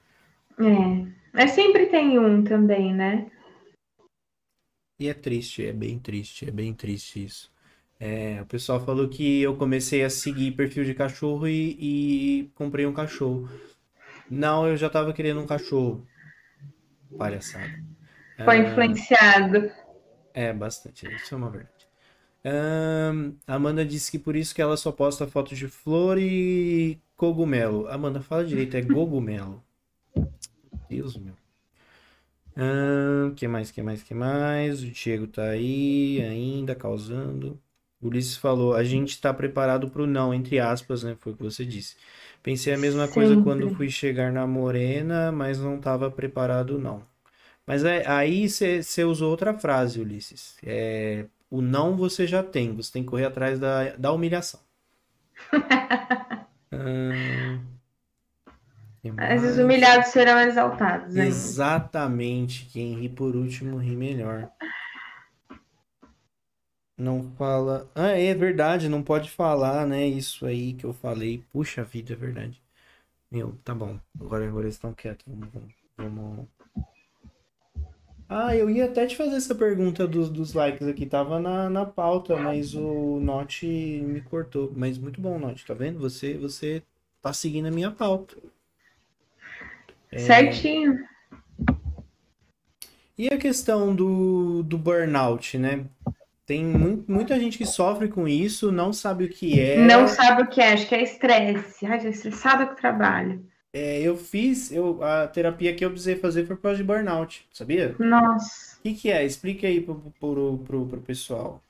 É, mas sempre tem um também, né? E é triste, é bem triste, é bem triste isso. É, o pessoal falou que eu comecei a seguir perfil de cachorro e, e comprei um cachorro. Não, eu já tava querendo um cachorro. Palhaçada. Foi Ah, influenciado. é, bastante. Isso é uma verdade. Ahn, Amanda disse que por isso que ela só posta fotos de flor e cogumelo. Amanda, fala direito, é cogumelo. Deus meu. Ahn, que mais, que mais, que mais? O Diego tá aí ainda causando. O Ulisses falou, a gente tá preparado pro não, entre aspas, né? Foi o que você disse. Pensei a mesma coisa quando Sempre. fui chegar na Morena, mas não tava preparado não. Mas é- aí você usou outra frase, Ulisses. É, o não você já tem, você tem que correr atrás da, da humilhação. Que Mas os humilhados serão exaltados ainda. Exatamente. Quem ri por último ri melhor. Não fala. Ah, é verdade, não pode falar, né? Isso aí que eu falei. Puxa vida, é verdade. Meu, tá bom. Agora, agora eles estão quietos. Vamos, vamos, vamos. Ah, eu ia até te fazer essa pergunta dos, dos likes aqui. Tava na, na pauta, mas o Note me cortou. Mas muito bom, Note, tá vendo? Você, você tá seguindo a minha pauta. Certinho. E a questão do, do burnout, né? Tem mu- muita gente que sofre com isso, não sabe o que é. Não sabe o que é, acho que é estresse. Ai, já estressada com o trabalho. É, eu fiz, eu, a terapia que eu precisei fazer foi por causa de burnout, sabia? Nossa. O que que é? Explica aí pro, pro, pro, pro pessoal.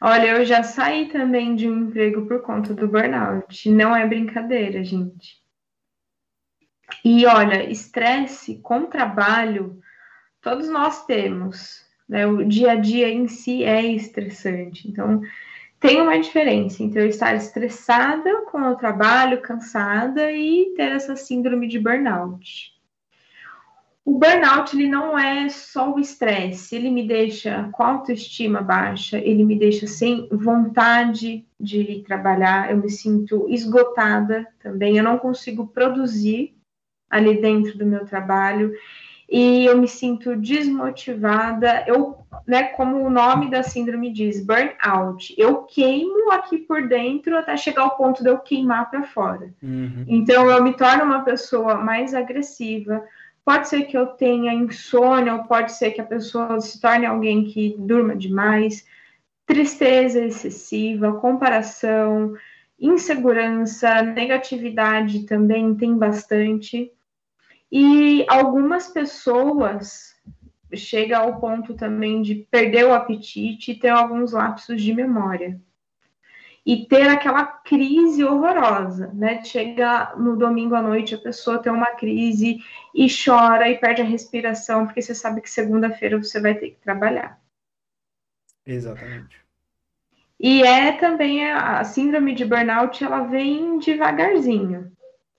Olha, eu já saí também de um emprego por conta do burnout. Não é brincadeira, gente. E olha, estresse com trabalho, todos nós temos, né? O dia a dia em si é estressante. Então, tem uma diferença entre eu estar estressada com o trabalho, cansada e ter essa síndrome de burnout. O burnout ele não é só o estresse, ele me deixa com autoestima baixa, ele me deixa sem vontade de trabalhar, eu me sinto esgotada também, eu não consigo produzir ali dentro do meu trabalho e eu me sinto desmotivada. Eu, né, como o nome da síndrome diz, burnout, eu queimo aqui por dentro até chegar ao ponto de eu queimar para fora. Uhum. Então eu me torno uma pessoa mais agressiva. Pode ser que eu tenha insônia, ou pode ser que a pessoa se torne alguém que durma demais, tristeza excessiva, comparação, insegurança, negatividade também tem bastante. E algumas pessoas chega ao ponto também de perder o apetite e ter alguns lapsos de memória. E ter aquela crise horrorosa, né? Chega no domingo à noite, a pessoa tem uma crise e chora e perde a respiração, porque você sabe que segunda-feira você vai ter que trabalhar. Exatamente. E é também a, a síndrome de burnout, ela vem devagarzinho.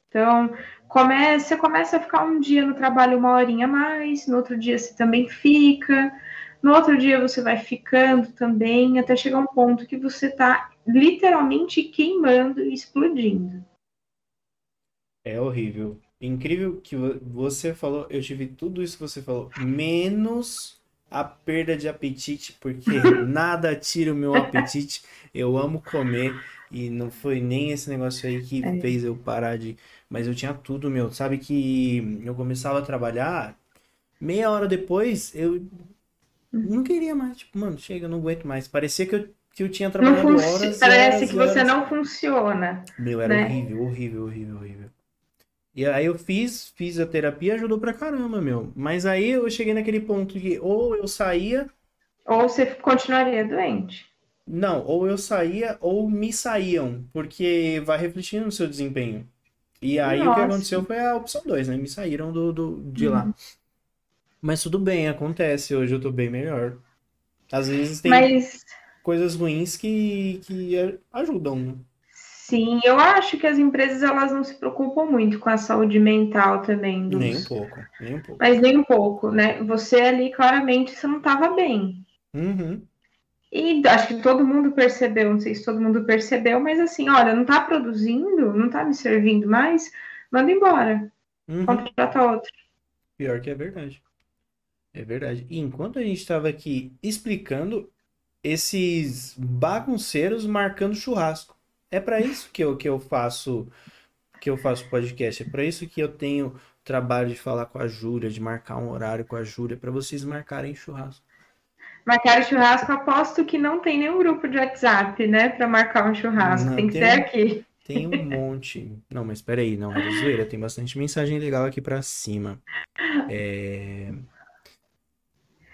Então, começa, você começa a ficar um dia no trabalho uma horinha a mais, no outro dia você também fica, no outro dia você vai ficando também, até chegar um ponto que você está literalmente queimando e explodindo. É horrível. Incrível que vo- você falou, eu tive tudo isso que você falou, menos a perda de apetite, porque nada tira o meu apetite. Eu amo comer e não foi nem esse negócio aí que É. fez eu parar de. Mas eu tinha tudo, meu. Sabe que eu começava a trabalhar, meia hora depois eu não queria mais. Tipo, mano, chega, eu não aguento mais. Parecia que eu, que eu tinha Não trabalhado funci- horas Parece horas que você horas. não funciona. Meu, era né? horrível, horrível, horrível, horrível. E aí eu fiz, fiz a terapia, ajudou pra caramba, meu. Mas aí eu cheguei naquele ponto de ou eu saía, Ou você continuaria doente. não, ou eu saía ou me saíam, porque vai refletindo no seu desempenho. E aí o que Nossa. aconteceu foi a opção 2, né? Me saíram do, do, de lá. Uhum. Mas tudo bem, acontece, hoje eu tô bem melhor. Às vezes tem Mas coisas ruins que, que ajudam, né? sim, eu acho que as empresas elas não se preocupam muito com a saúde mental também dos, Nem um pouco, nem um pouco. mas nem um pouco, né? Você ali claramente você não estava bem. Uhum. E acho que todo mundo percebeu, não sei se todo mundo percebeu, mas assim, olha, não tá produzindo, não tá me servindo mais, manda embora, Uhum. contrata outro. Pior que é verdade. É verdade. E enquanto a gente estava aqui explicando, esses bagunceiros marcando churrasco. É para isso que eu, que eu faço que eu faço podcast. É para isso que eu tenho trabalho de falar com a Júlia, de marcar um horário com a Júlia, para vocês marcarem churrasco. Marcar churrasco, aposto que não tem nenhum grupo de WhatsApp, né, para marcar um churrasco. Não, tem que tem, ser aqui. Tem um monte. Não, mas peraí, não, é zoeira. Tem bastante mensagem legal aqui para cima. É...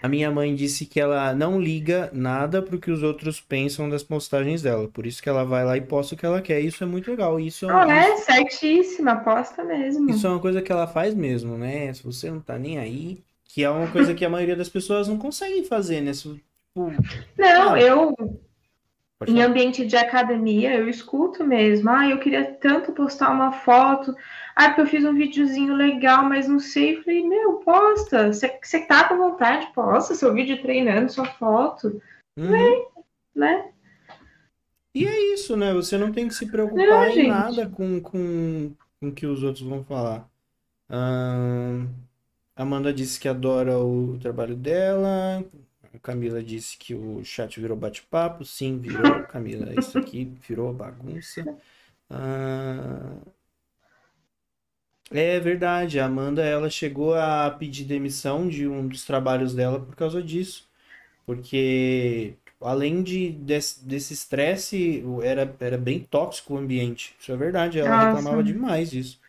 A minha mãe disse que ela não liga nada pro que os outros pensam das postagens dela. Por isso que ela vai lá e posta o que ela quer. Isso é muito legal. Isso é, oh, é certíssima, posta mesmo. Isso é uma coisa que ela faz mesmo, né? Se você não tá nem aí, que é uma coisa que a maioria das pessoas não conseguem fazer, né? tipo... Não, ah, eu em ambiente de academia, eu escuto mesmo. Ah, eu queria tanto postar uma foto. Ah, porque eu fiz um videozinho legal, mas não sei. Eu falei, meu, posta. Você tá com vontade, posta seu vídeo treinando, sua foto. Uhum. Né? né? E é isso, né? Você não tem que se preocupar não, em gente. nada com, com, com o que os outros vão falar. Hum, Amanda disse que adora o trabalho dela. Camila disse que o chat virou bate-papo. Sim, virou, Camila. Isso aqui virou bagunça. Ah, é verdade, a Amanda ela chegou a pedir demissão de um dos trabalhos dela por causa disso. Porque além de, desse estresse, era, era bem tóxico o ambiente. Isso é verdade, ela Nossa. reclamava demais disso.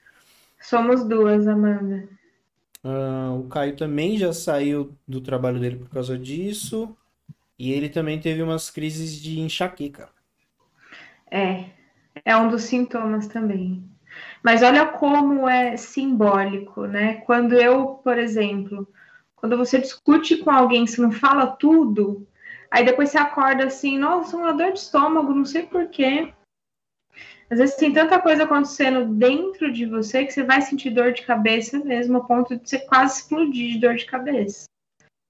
Somos duas, Amanda. Uh, o Caio também já saiu do trabalho dele por causa disso. E ele também teve umas crises de enxaqueca. É, é um dos sintomas também. Mas olha como é simbólico, né? Quando eu, por exemplo, quando você discute com alguém, você não fala tudo, aí depois você acorda assim, nossa, uma dor de estômago, não sei porquê. Às vezes tem tanta coisa acontecendo dentro de você que você vai sentir dor de cabeça mesmo, a ponto de você quase explodir de dor de cabeça.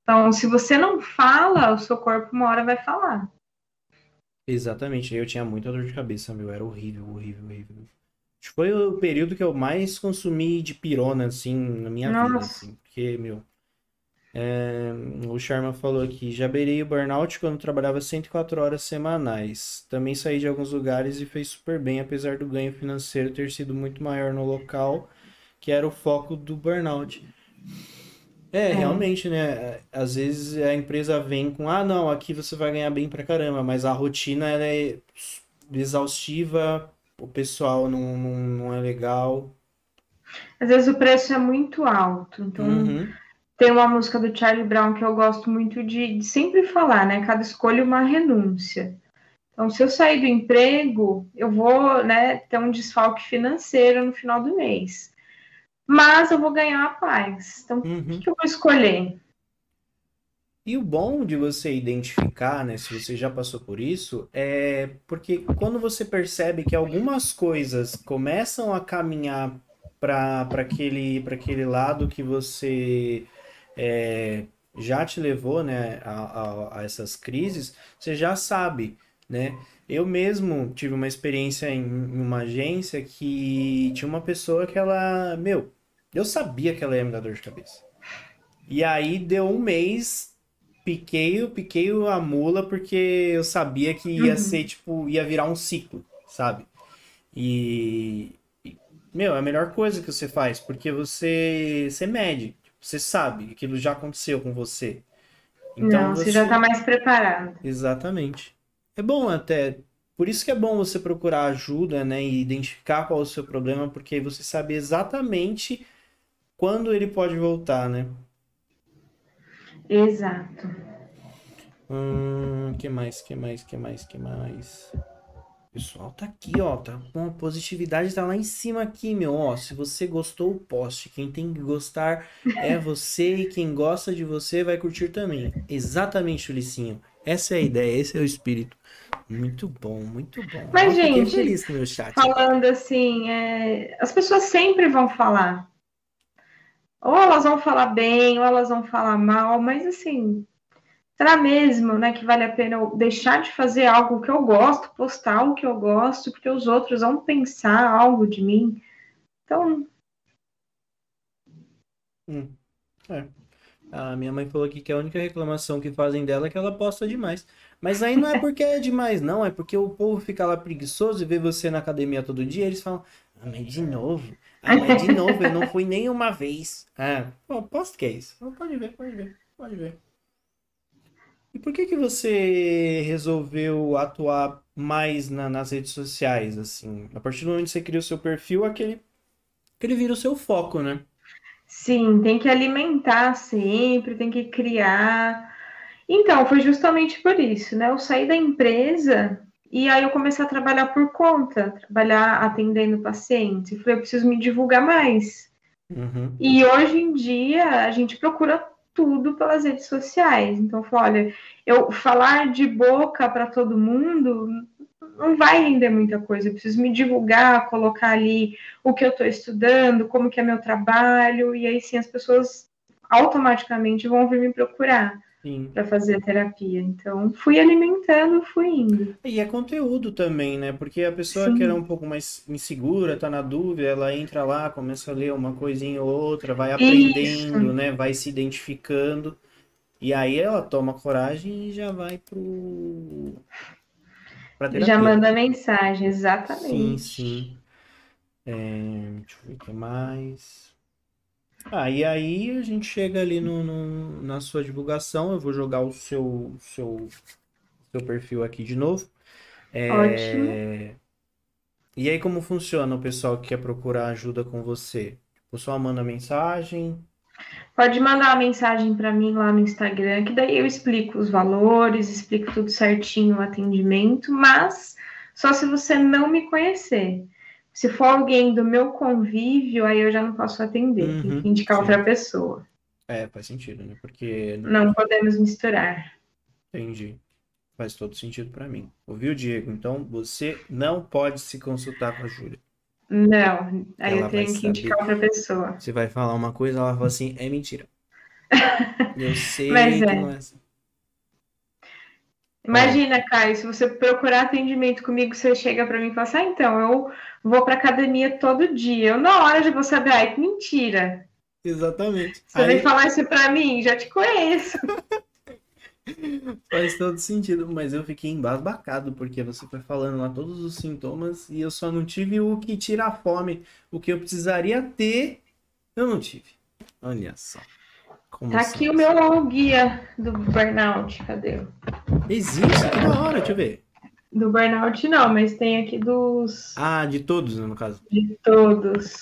Então, se você não fala, o seu corpo uma hora vai falar. Exatamente, eu tinha muita dor de cabeça, meu, era horrível, horrível, horrível. Foi o período que eu mais consumi de pirona, assim, na minha Nossa. vida, assim, porque, meu, é, o Sharma falou aqui, já beirei o burnout quando trabalhava 104 horas semanais. Também saí de alguns lugares e fez super bem, apesar do ganho financeiro ter sido muito maior no local, que era o foco do burnout. É, é, realmente, né? Às vezes a empresa vem com, ah, não, aqui você vai ganhar bem pra caramba, mas a rotina é exaustiva, o pessoal não, não, não é legal. Às vezes o preço é muito alto, então uhum tem uma música do Charlie Brown que eu gosto muito de, de sempre falar, né? Cada escolha é uma renúncia. Então, se eu sair do emprego, eu vou né, ter um desfalque financeiro no final do mês. Mas eu vou ganhar a paz. Então, uhum. o que, que eu vou escolher? E o bom de você identificar, né, se você já passou por isso, é porque quando você percebe que algumas coisas começam a caminhar para aquele, aquele lado que você é, já te levou né, a, a, a, essas crises, você já sabe, né? Eu mesmo tive uma experiência em, em uma agência que tinha uma pessoa que ela, meu, eu sabia que ela ia me dar dor de cabeça. E aí deu um mês, piquei, piquei a mula porque eu sabia que ia uhum. ser, tipo, ia virar um ciclo, sabe? E, meu, é a melhor coisa que você faz, porque você, você mede. Você sabe, aquilo já aconteceu com você. Então, Não, você, você já está mais preparado. Exatamente. É bom até. Por isso que é bom você procurar ajuda, né? E identificar qual é o seu problema, porque aí você sabe exatamente quando ele pode voltar, né? Exato. Hum, que mais, que mais, que mais, que mais? Pessoal tá aqui, ó. Tá com a positividade tá lá em cima aqui, meu. Ó, se você gostou, poste. Quem tem que gostar é você e quem gosta de você vai curtir também. Exatamente, Ulicinho. Essa é a ideia, esse é o espírito. Muito bom, muito bom. Mas, gente, feliz com meu chat. falando assim, é... as pessoas sempre vão falar. Ou elas vão falar bem, ou elas vão falar mal, mas assim, será mesmo né, que vale a pena eu deixar de fazer algo que eu gosto, postar o que eu gosto, porque os outros vão pensar algo de mim? Então. Hum, é. A minha mãe falou aqui que a única reclamação que fazem dela é que ela posta demais. Mas aí não é porque é demais, não. É porque o povo fica lá preguiçoso e vê você na academia todo dia. Eles falam, ah, mas de novo. Ah, mas de novo, eu não fui nem uma vez. Ah, pô, que é isso. Pode ver, pode ver, pode ver. E por que que você resolveu atuar mais na- nas redes sociais, assim? A partir do momento que você cria o seu perfil, aquele, aquele vira o seu foco, né? Sim, tem que alimentar sempre, tem que criar. Então, foi justamente por isso, né? Eu saí da empresa e aí eu comecei a trabalhar por conta, trabalhar atendendo pacientes. E falei, eu preciso me divulgar mais. Uhum. E hoje em dia a gente procura tudo pelas redes sociais. Então, olha, eu falar de boca para todo mundo não vai render muita coisa. Eu preciso me divulgar, colocar ali o que eu estou estudando, como que é meu trabalho, e aí sim as pessoas automaticamente vão vir me procurar. Para fazer a terapia. Então, fui alimentando, fui indo. E é conteúdo também, né? Porque a pessoa Sim. que era um pouco mais insegura, tá na dúvida, ela entra lá, começa a ler uma coisinha ou outra, vai aprendendo, né? Vai se identificando. E aí ela toma coragem e já vai pro... Já manda mensagem, Sim, exatamente. sim. É, deixa eu ver o que mais. Ah, e aí a gente chega ali no, no- na sua divulgação. Eu vou jogar o seu, seu, seu perfil aqui de novo. É, Ótimo. E aí, como funciona o pessoal que quer procurar ajuda com você? O pessoal manda mensagem. Pode mandar uma mensagem para mim lá no Instagram, que daí eu explico os valores, explico tudo certinho o atendimento, mas só se você não me conhecer. Se for alguém do meu convívio, aí eu já não posso atender, tem Uhum, que indicar sim. outra pessoa. É, faz sentido, né? Porque Não podemos misturar. entendi. Faz todo sentido pra mim. Ouviu, Diego? Então você não pode se consultar com a Júlia. Não, aí Ela eu tenho que indicar outra pessoa. Você vai falar uma coisa, ela fala assim, é mentira. Eu sei Mas que é. não é assim. Imagina, Caio, se você procurar atendimento comigo, você chega para mim e fala assim: ah, então, eu vou para academia todo dia. Eu, na hora, já vou saber, ai, que mentira. Exatamente. Você vem Aí falar isso para mim, já te conheço. faz todo sentido, mas eu fiquei embasbacado porque você foi falando lá todos os sintomas e eu só não tive o que tira a fome, o que eu precisaria ter, eu não tive. Olha só. Como Tá aqui o meu guia do burnout, cadê? Existe, que da hora, deixa eu ver. Do burnout não, mas tem aqui dos Ah, de todos, né, no caso. de todos.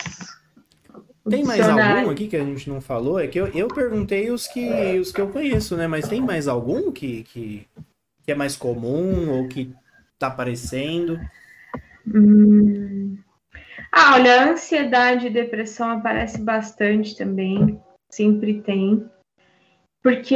Tem mais algum aqui que a gente não falou? É que eu, eu perguntei os que, os que eu conheço, né? Mas tem mais algum que, que, que é mais comum ou que tá aparecendo? Hum. Ah, olha, a ansiedade e depressão aparece bastante também, sempre tem. Porque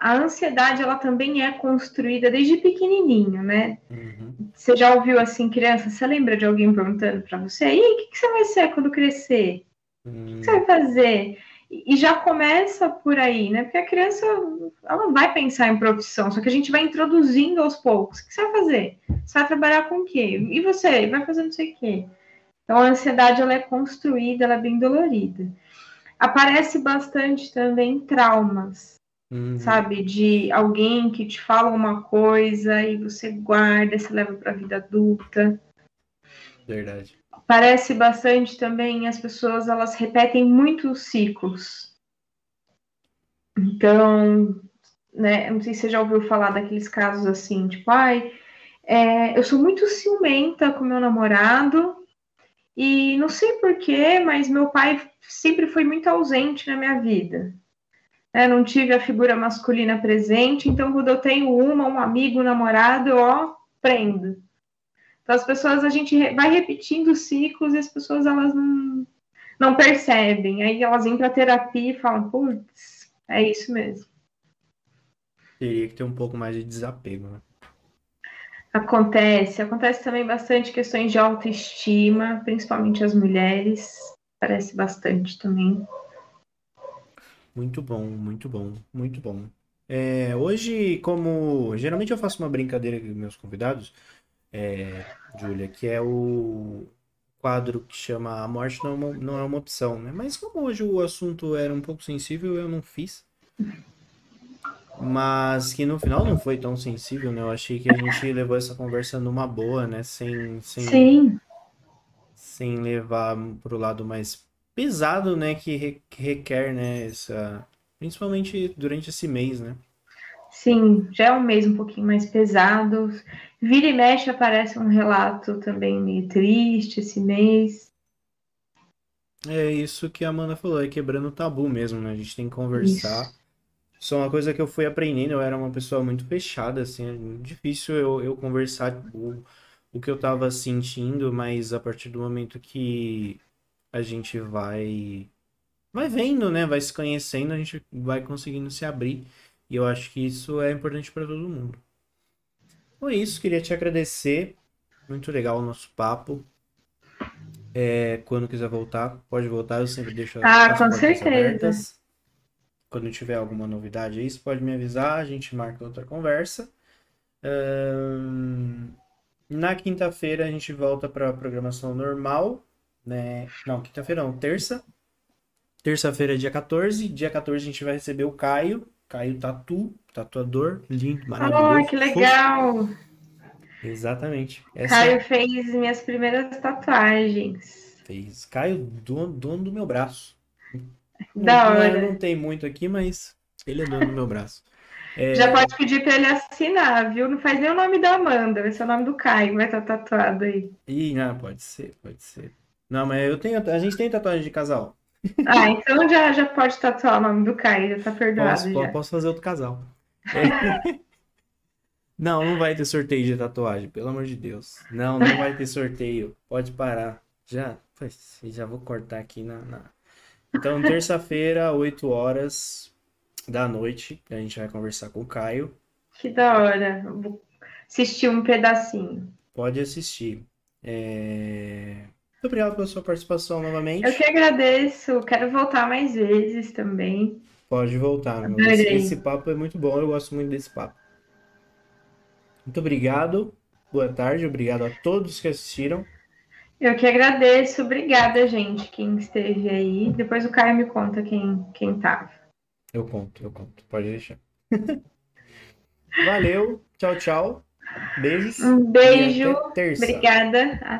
a ansiedade, ela também é construída desde pequenininho, né? Uhum. Você já ouviu assim, criança, você lembra de alguém perguntando para você, e o que, que você vai ser quando crescer? O Hum, que você vai fazer? E e já começa por aí, né? Porque a criança, ela não vai pensar em profissão, só que a gente vai introduzindo aos poucos. O que você vai fazer? Você vai trabalhar com o quê? E você? Vai fazer não sei o quê. Então, a ansiedade, ela é construída, ela é bem dolorida. Aparece bastante também traumas, uhum. sabe? De alguém que te fala uma coisa e você guarda, você leva para a vida adulta. Verdade. Parece bastante também as pessoas elas repetem muitos ciclos. Então, né, eu não sei se você já ouviu falar daqueles casos assim, tipo, ai, é, eu sou muito ciumenta com meu namorado e não sei porquê, mas meu pai sempre foi muito ausente na minha vida. É, não tive a figura masculina presente, então quando eu tenho uma, um amigo, um namorado, eu, ó, prendo. Então as pessoas, a gente vai repetindo ciclos e as pessoas, elas não, não percebem. Aí elas vêm para terapia e falam, putz, é isso mesmo. Teria que ter um pouco mais de desapego, né? Acontece, acontece também bastante questões de autoestima, principalmente as mulheres, parece bastante também. Muito bom, muito bom, muito bom. É, hoje, como geralmente eu faço uma brincadeira com meus convidados, é, Júlia, que é o quadro que chama A Morte Não é não é uma Opção, né? Mas como hoje o assunto era um pouco sensível, eu não fiz. Mas que no final não foi tão sensível, né? Eu achei que a gente levou essa conversa numa boa, né? Sem, sem, Sim, sem levar pro lado mais pesado, né? Que, re- que requer, né? Essa, principalmente durante esse mês, né? sim, já é um mês um pouquinho mais pesado. Vira e mexe aparece um relato também meio triste esse mês. É isso que a Amanda falou, é quebrando o tabu mesmo, né? A gente tem que conversar. Isso. Isso é uma coisa que eu fui aprendendo, eu era uma pessoa muito fechada, assim, é difícil eu, eu conversar o, o que eu tava sentindo, mas a partir do momento que a gente vai, vai vendo, né? Vai se conhecendo, a gente vai conseguindo se abrir. E eu acho que isso é importante para todo mundo. Foi isso, queria te agradecer. Muito legal o nosso papo. É, quando quiser voltar, pode voltar, eu sempre deixo Ah, as com portas certeza. abertas. Quando tiver alguma novidade aí, você pode me avisar, a gente marca outra conversa. Na quinta-feira a gente volta para a programação normal, né? Não, quinta-feira não, terça. Terça-feira, dia 14. Dia 14 a gente vai receber o Caio. Caio Tatu, tatuador, lindo, Ah, maravilhoso, que fofo. legal! Exatamente. Essa Caio fez minhas primeiras tatuagens. fez. Caio, dono, dono do meu braço. Não, Da não, hora. não tem muito aqui, mas ele é dono do meu braço. É, Já pode pedir para ele assinar, viu? Não faz nem o nome da Amanda, vai ser o nome do Caio, vai estar tatuado aí. Ih, não, pode ser, pode ser. Não, mas eu tenho, a gente tem tatuagem de casal. Ah, então já, já pode tatuar o nome do Caio, já tá perdoado Posso, po- já. posso fazer outro casal. É. Não, não vai ter sorteio de tatuagem, pelo amor de Deus. Não, não vai ter sorteio. Pode parar. Já, já vou cortar aqui na, na- Então, terça-feira, 8 horas da noite, a gente vai conversar com o Caio. Que da hora. Vou assistir um pedacinho. Pode assistir. É, Muito obrigado pela sua participação novamente. Eu que agradeço, quero voltar mais vezes também. Pode voltar, meu. Esse, esse papo é muito bom, eu gosto muito desse papo. Muito obrigado. Boa tarde, obrigado a todos que assistiram. Eu que agradeço, obrigada, gente, quem esteve aí. Depois o Caio me conta quem, quem tava. Eu conto, eu conto. Pode deixar. Valeu, tchau, tchau. Beijos Um beijo, obrigada.